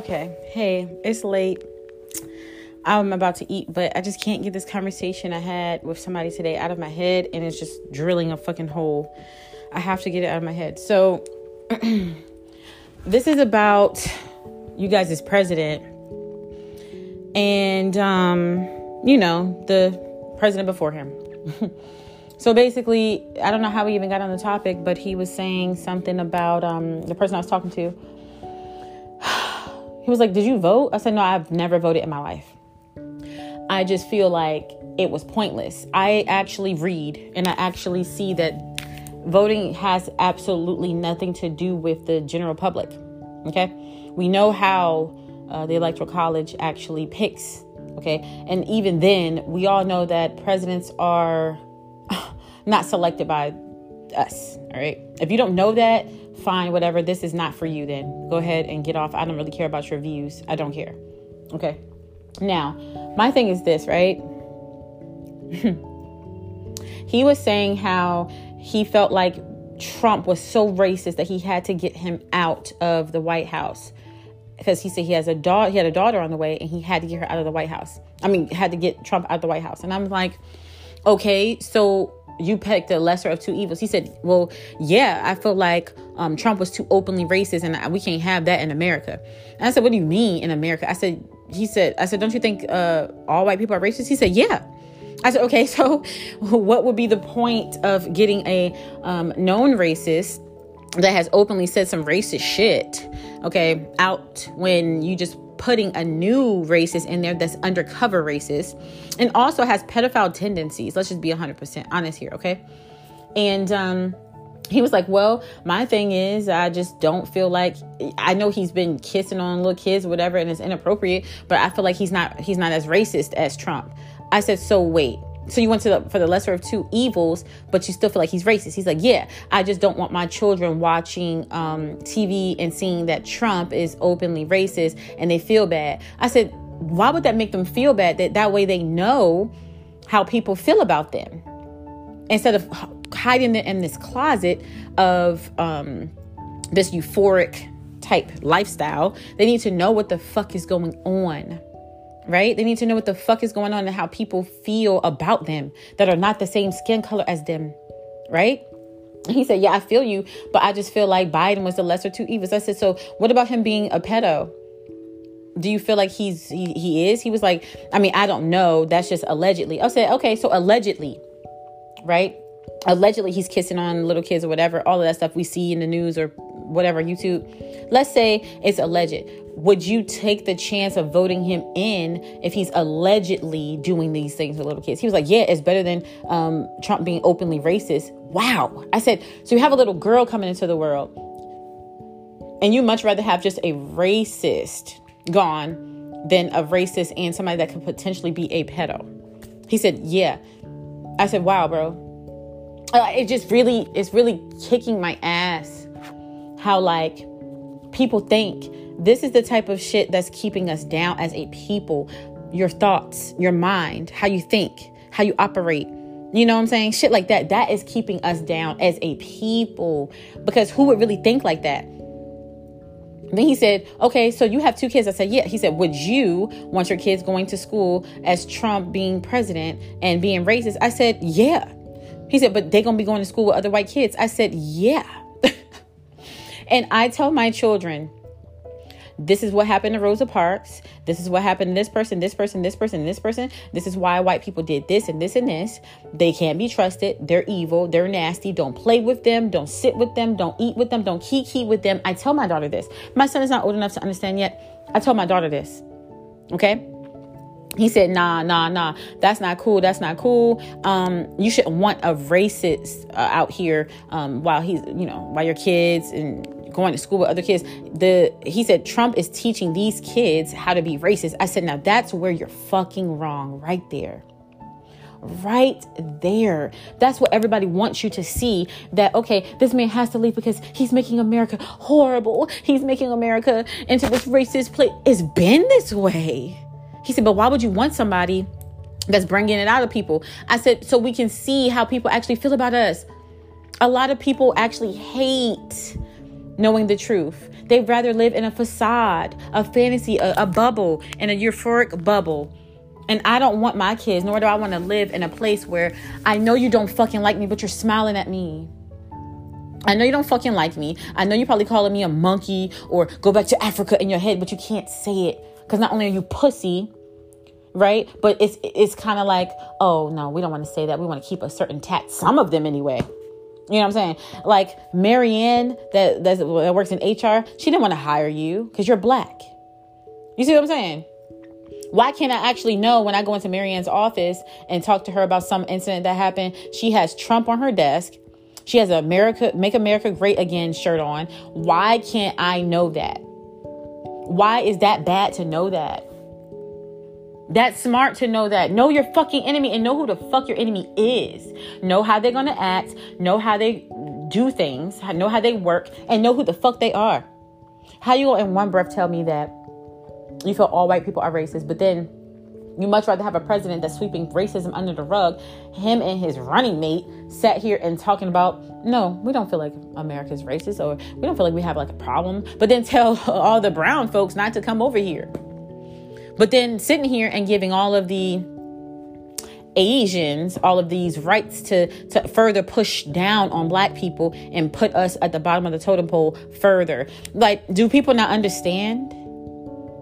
Okay. Hey, it's late. I'm about to eat, but I just can't get this conversation I had with somebody today out of my head, and it's just drilling a fucking hole. I have to get it out of my head. So, this is about you guys as president, and um, you know the president before him. so basically, I don't know how we even got on the topic, but he was saying something about um, the person I was talking to. He was like, Did you vote? I said, No, I've never voted in my life. I just feel like it was pointless. I actually read and I actually see that voting has absolutely nothing to do with the general public. Okay? We know how uh, the Electoral College actually picks. Okay? And even then, we all know that presidents are not selected by us. All right? If you don't know that, fine, whatever. This is not for you, then go ahead and get off. I don't really care about your views. I don't care. Okay. Now, my thing is this, right? he was saying how he felt like Trump was so racist that he had to get him out of the White House because he said he has a daughter he had a daughter on the way and he had to get her out of the White House. I mean, had to get Trump out of the White House. And I'm like, okay, so you picked the lesser of two evils. He said, Well, yeah, I feel like um, Trump was too openly racist and we can't have that in America. And I said, What do you mean in America? I said, He said, I said, Don't you think uh, all white people are racist? He said, Yeah. I said, Okay, so what would be the point of getting a um, known racist that has openly said some racist shit, okay, out when you just putting a new racist in there that's undercover racist and also has pedophile tendencies. Let's just be 100% honest here, okay? And um he was like, "Well, my thing is, I just don't feel like I know he's been kissing on little kids, whatever, and it's inappropriate, but I feel like he's not he's not as racist as Trump." I said, "So wait, so you went to the, for the lesser of two evils, but you still feel like he's racist. He's like, yeah, I just don't want my children watching um, TV and seeing that Trump is openly racist and they feel bad. I said, why would that make them feel bad? That that way they know how people feel about them instead of hiding in this closet of um, this euphoric type lifestyle. They need to know what the fuck is going on right? They need to know what the fuck is going on and how people feel about them that are not the same skin color as them, right? he said, Yeah, I feel you, but I just feel like Biden was the lesser two evils. I said, So what about him being a pedo? Do you feel like he's he, he is? He was like, I mean, I don't know. That's just allegedly. I said, okay, so allegedly, right? Allegedly he's kissing on little kids or whatever, all of that stuff we see in the news or whatever, YouTube. Let's say it's alleged would you take the chance of voting him in if he's allegedly doing these things with little kids? He was like, Yeah, it's better than um, Trump being openly racist. Wow. I said, So you have a little girl coming into the world, and you much rather have just a racist gone than a racist and somebody that could potentially be a pedo. He said, Yeah. I said, Wow, bro. Uh, it just really, it's really kicking my ass how like people think this is the type of shit that's keeping us down as a people. Your thoughts, your mind, how you think, how you operate. You know what I'm saying? Shit like that. That is keeping us down as a people. Because who would really think like that? Then he said, Okay, so you have two kids. I said, Yeah. He said, Would you want your kids going to school as Trump being president and being racist? I said, Yeah. He said, But they're going to be going to school with other white kids. I said, Yeah. And I tell my children, this is what happened to Rosa Parks. This is what happened to this person, this person, this person, this person. This is why white people did this and this and this. They can't be trusted. They're evil. They're nasty. Don't play with them. Don't sit with them. Don't eat with them. Don't kiki with them. I tell my daughter this. My son is not old enough to understand yet. I told my daughter this. Okay? he said nah nah nah that's not cool that's not cool um you shouldn't want a racist uh, out here um while he's you know while your kids and going to school with other kids. The he said Trump is teaching these kids how to be racist. I said, now that's where you're fucking wrong, right there. Right there. That's what everybody wants you to see that, okay, this man has to leave because he's making America horrible. He's making America into this racist place. It's been this way. He said, but why would you want somebody that's bringing it out of people? I said, so we can see how people actually feel about us. A lot of people actually hate knowing the truth. They'd rather live in a facade, a fantasy, a, a bubble, in a euphoric bubble. And I don't want my kids, nor do I want to live in a place where I know you don't fucking like me, but you're smiling at me. I know you don't fucking like me. I know you're probably calling me a monkey or go back to Africa in your head, but you can't say it because not only are you pussy, right? But it's it's kind of like, oh no, we don't want to say that. We want to keep a certain tact. Some of them anyway. You know what I'm saying? Like Marianne that that works in HR, she didn't want to hire you because you're black. You see what I'm saying? Why can't I actually know when I go into Marianne's office and talk to her about some incident that happened? She has Trump on her desk. She has America Make America Great Again shirt on. Why can't I know that? Why is that bad to know that? That's smart to know that. Know your fucking enemy and know who the fuck your enemy is. Know how they're gonna act, know how they do things, know how they work, and know who the fuck they are. How you in one breath tell me that you feel all white people are racist, but then you much rather have a president that's sweeping racism under the rug. Him and his running mate sat here and talking about, no, we don't feel like America's racist or we don't feel like we have like a problem. But then tell all the brown folks not to come over here. But then sitting here and giving all of the Asians all of these rights to, to further push down on black people and put us at the bottom of the totem pole further. Like, do people not understand?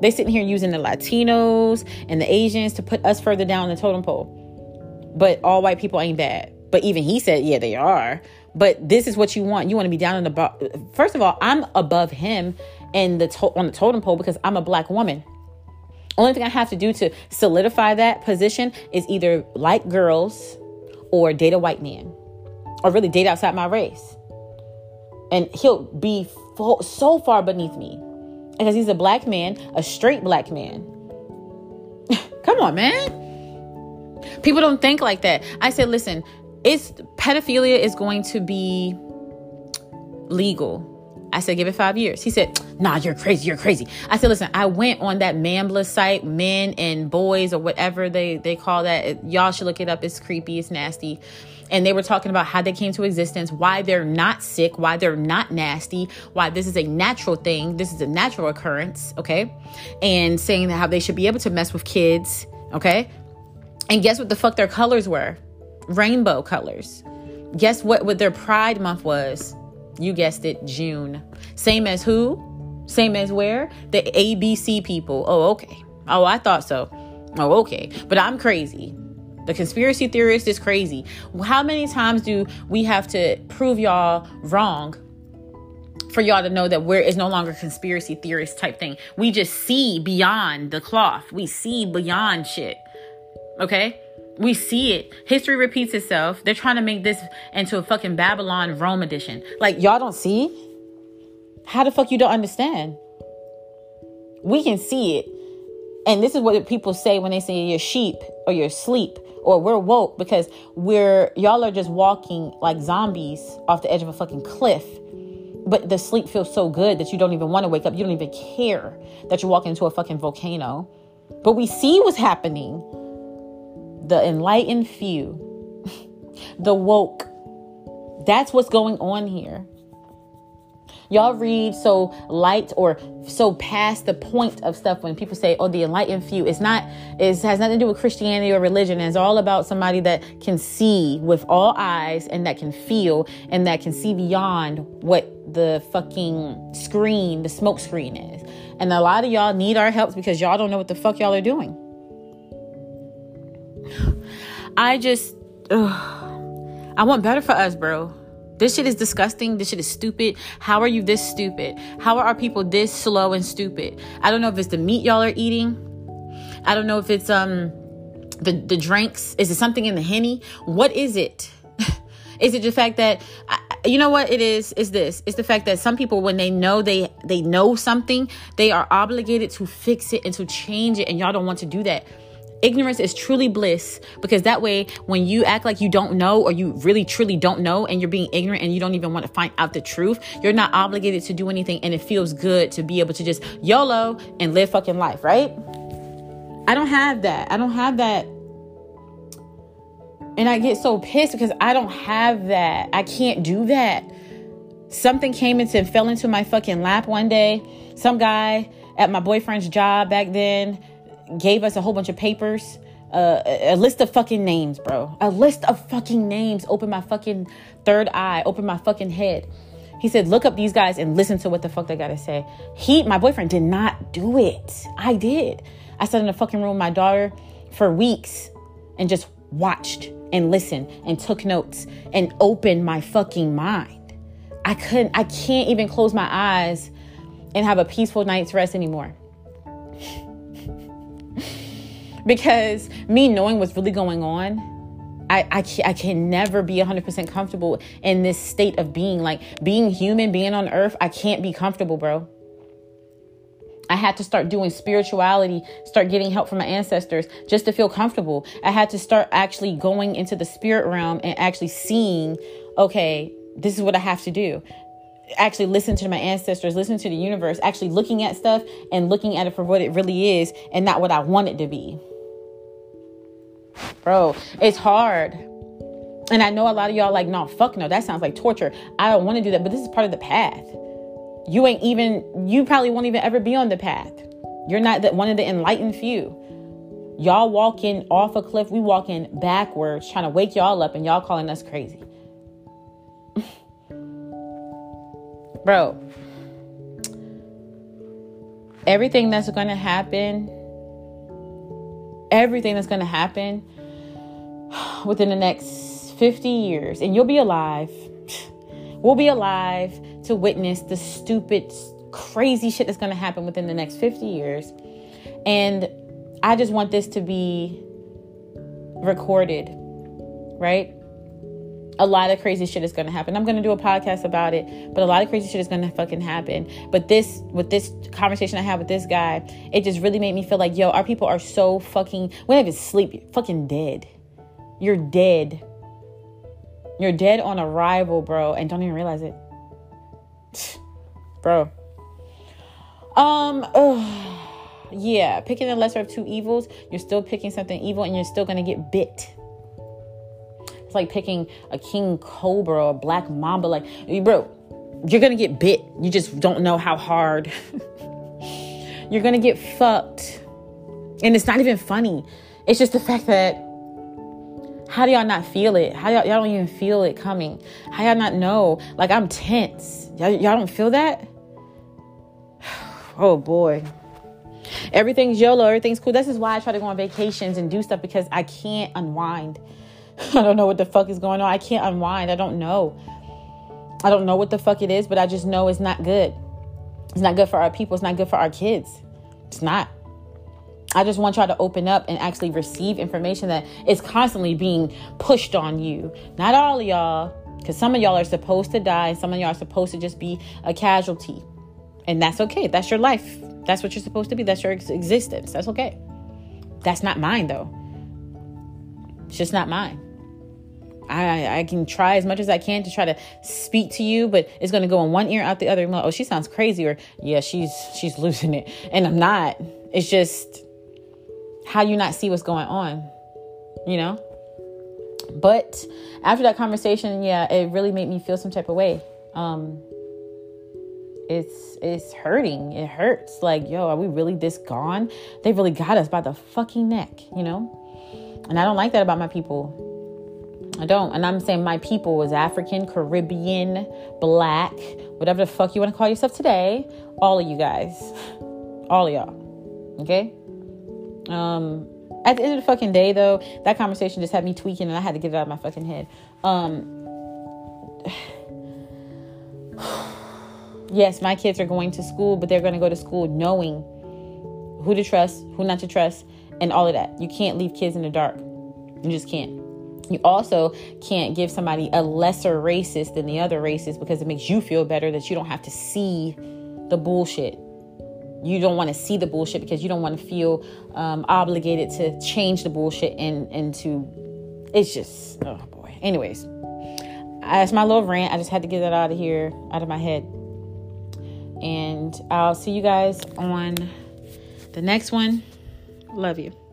They sitting here using the Latinos and the Asians to put us further down the totem pole. But all white people ain't bad. But even he said, yeah, they are. But this is what you want. You want to be down in the bottom. First of all, I'm above him in the to- on the totem pole because I'm a black woman. Only thing I have to do to solidify that position is either like girls or date a white man or really date outside my race. And he'll be fo- so far beneath me because he's a black man, a straight black man. Come on, man. People don't think like that. I said, listen, it's pedophilia is going to be legal I said, give it five years. He said, nah, you're crazy. You're crazy. I said, listen, I went on that NAMBLA site, men and boys or whatever they, they call that. Y'all should look it up. It's creepy. It's nasty. And they were talking about how they came to existence, why they're not sick, why they're not nasty, why this is a natural thing. This is a natural occurrence. Okay. And saying that how they should be able to mess with kids. Okay. And guess what the fuck their colors were? Rainbow colors. Guess what, what their pride month was? You guessed it, June. Same as who? Same as where? The ABC people. Oh, okay. Oh, I thought so. Oh, okay. But I'm crazy. The conspiracy theorist is crazy. How many times do we have to prove y'all wrong for y'all to know that we're is no longer conspiracy theorist type thing? We just see beyond the cloth. We see beyond shit. Okay? We see it. History repeats itself. They're trying to make this into a fucking Babylon Rome edition. Like, y'all don't see? How the fuck you don't understand? We can see it. And this is what people say when they say you're sheep or you're asleep or we're woke because we're y'all are just walking like zombies off the edge of a fucking cliff. But the sleep feels so good that you don't even want to wake up. You don't even care that you're walking into a fucking volcano. But we see what's happening the enlightened few, the woke. That's what's going on here. Y'all read so light or so past the point of stuff when people say, "Oh, the enlightened few." It's not. It has nothing to do with Christianity or religion. It's all about somebody that can see with all eyes and that can feel and that can see beyond what the fucking screen, the smoke screen is. And a lot of y'all need our help because y'all don't know what the fuck y'all are doing. I just, ugh, I want better for us, bro. This shit is disgusting. This shit is stupid. How are you this stupid? How are our people this slow and stupid? I don't know if it's the meat y'all are eating. I don't know if it's um the the drinks. Is it something in the henny? What is it? is it the fact that I, you know what it is? Is this? It's the fact that some people, when they know they they know something, they are obligated to fix it and to change it, and y'all don't want to do that ignorance is truly bliss because that way when you act like you don't know or you really truly don't know and you're being ignorant and you don't even want to find out the truth you're not obligated to do anything and it feels good to be able to just yolo and live fucking life right? I don't have that. I don't have that. And i get so pissed because i don't have that. I can't do that. Something came into fell into my fucking lap one day. Some guy at my boyfriend's job back then gave us a whole bunch of papers. Uh, a list of fucking names, bro. A list of fucking names. Open my fucking third eye. Open my fucking head. He said, look up these guys and listen to what the fuck they gotta say. He, my boyfriend, did not do it. I did. I sat in the fucking room with my daughter for weeks and just watched and listened and took notes and opened my fucking mind. I couldn't, I can't even close my eyes and have a peaceful night's rest anymore. Because me knowing what's really going on, I, I, can, I can never be 100% comfortable in this state of being. Like being human, being on earth, I can't be comfortable, bro. I had to start doing spirituality, start getting help from my ancestors just to feel comfortable. I had to start actually going into the spirit realm and actually seeing, okay, this is what I have to do. Actually, listen to my ancestors, listen to the universe, actually looking at stuff and looking at it for what it really is and not what I want it to be. Bro, it's hard. And I know a lot of y'all like, no, fuck no, that sounds like torture. I don't want to do that, but this is part of the path you ain't even you probably won't even ever be on the path you're not the, one of the enlightened few y'all walking off a cliff we walking backwards trying to wake y'all up and y'all calling us crazy bro everything that's going to happen everything that's going to happen within the next 50 years and you'll be alive we'll be alive to witness the stupid, crazy shit that's going to happen within the next 50 years. And I just want this to be recorded, right? A lot of crazy shit is going to happen. I'm going to do a podcast about it, but a lot of crazy shit is going to fucking happen. But this, with this conversation I had with this guy, it just really made me feel like, yo, our people are so fucking, we don't even sleep, fucking dead. You're dead. You're dead on arrival, bro, and don't even realize it. Bro. Um ugh. yeah, picking the lesser of two evils, you're still picking something evil and you're still gonna get bit. Like picking a king cobra or a black mamba. Like, bro, you're gonna get bit. You just don't know how hard. you're gonna get fucked. And it's not even funny. It's just the fact that how do y'all not feel it? How y'all, y'all don't even feel it coming? How y'all not know? Like I'm tense. Y'all, y'all don't feel that? Oh boy. Everything's YOLO, everything's cool. This is why I try to go on vacations and do stuff because I can't unwind. I don't know what the fuck is going on. I can't unwind. I don't know. I don't know what the fuck it is, but I just know it's not good. It's not good for our people. It's not good for our kids. It's not. I just want y'all to open up and actually receive information that is constantly being pushed on you. Not all of y'all, because some of y'all are supposed to die, some of y'all are supposed to just be a casualty. And that's okay. That's your life. That's what you're supposed to be. That's your existence. That's okay. That's not mine, though. It's just not mine. I, I can try as much as I can to try to speak to you, but it's gonna go in one ear out the other. Oh, she sounds crazy, or yeah, she's she's losing it, and I'm not. It's just how you not see what's going on, you know? But after that conversation, yeah, it really made me feel some type of way. Um, it's it's hurting. It hurts. Like, yo, are we really this gone? They really got us by the fucking neck, you know? And I don't like that about my people. I don't. And I'm saying my people is African, Caribbean, black, whatever the fuck you want to call yourself today. All of you guys. All of y'all. Okay? Um, at the end of the fucking day, though, that conversation just had me tweaking, and I had to get it out of my fucking head. Um, yes, my kids are going to school, but they're going to go to school knowing who to trust, who not to trust, and all of that. You can't leave kids in the dark. You just can't. You also can't give somebody a lesser racist than the other racist because it makes you feel better that you don't have to see the bullshit. You don't want to see the bullshit because you don't want to feel um, obligated to change the bullshit and and to it's just oh boy. Anyways that's my little rant. I just had to get that out of here out of my head. And i'll see you guys on the next one. Love you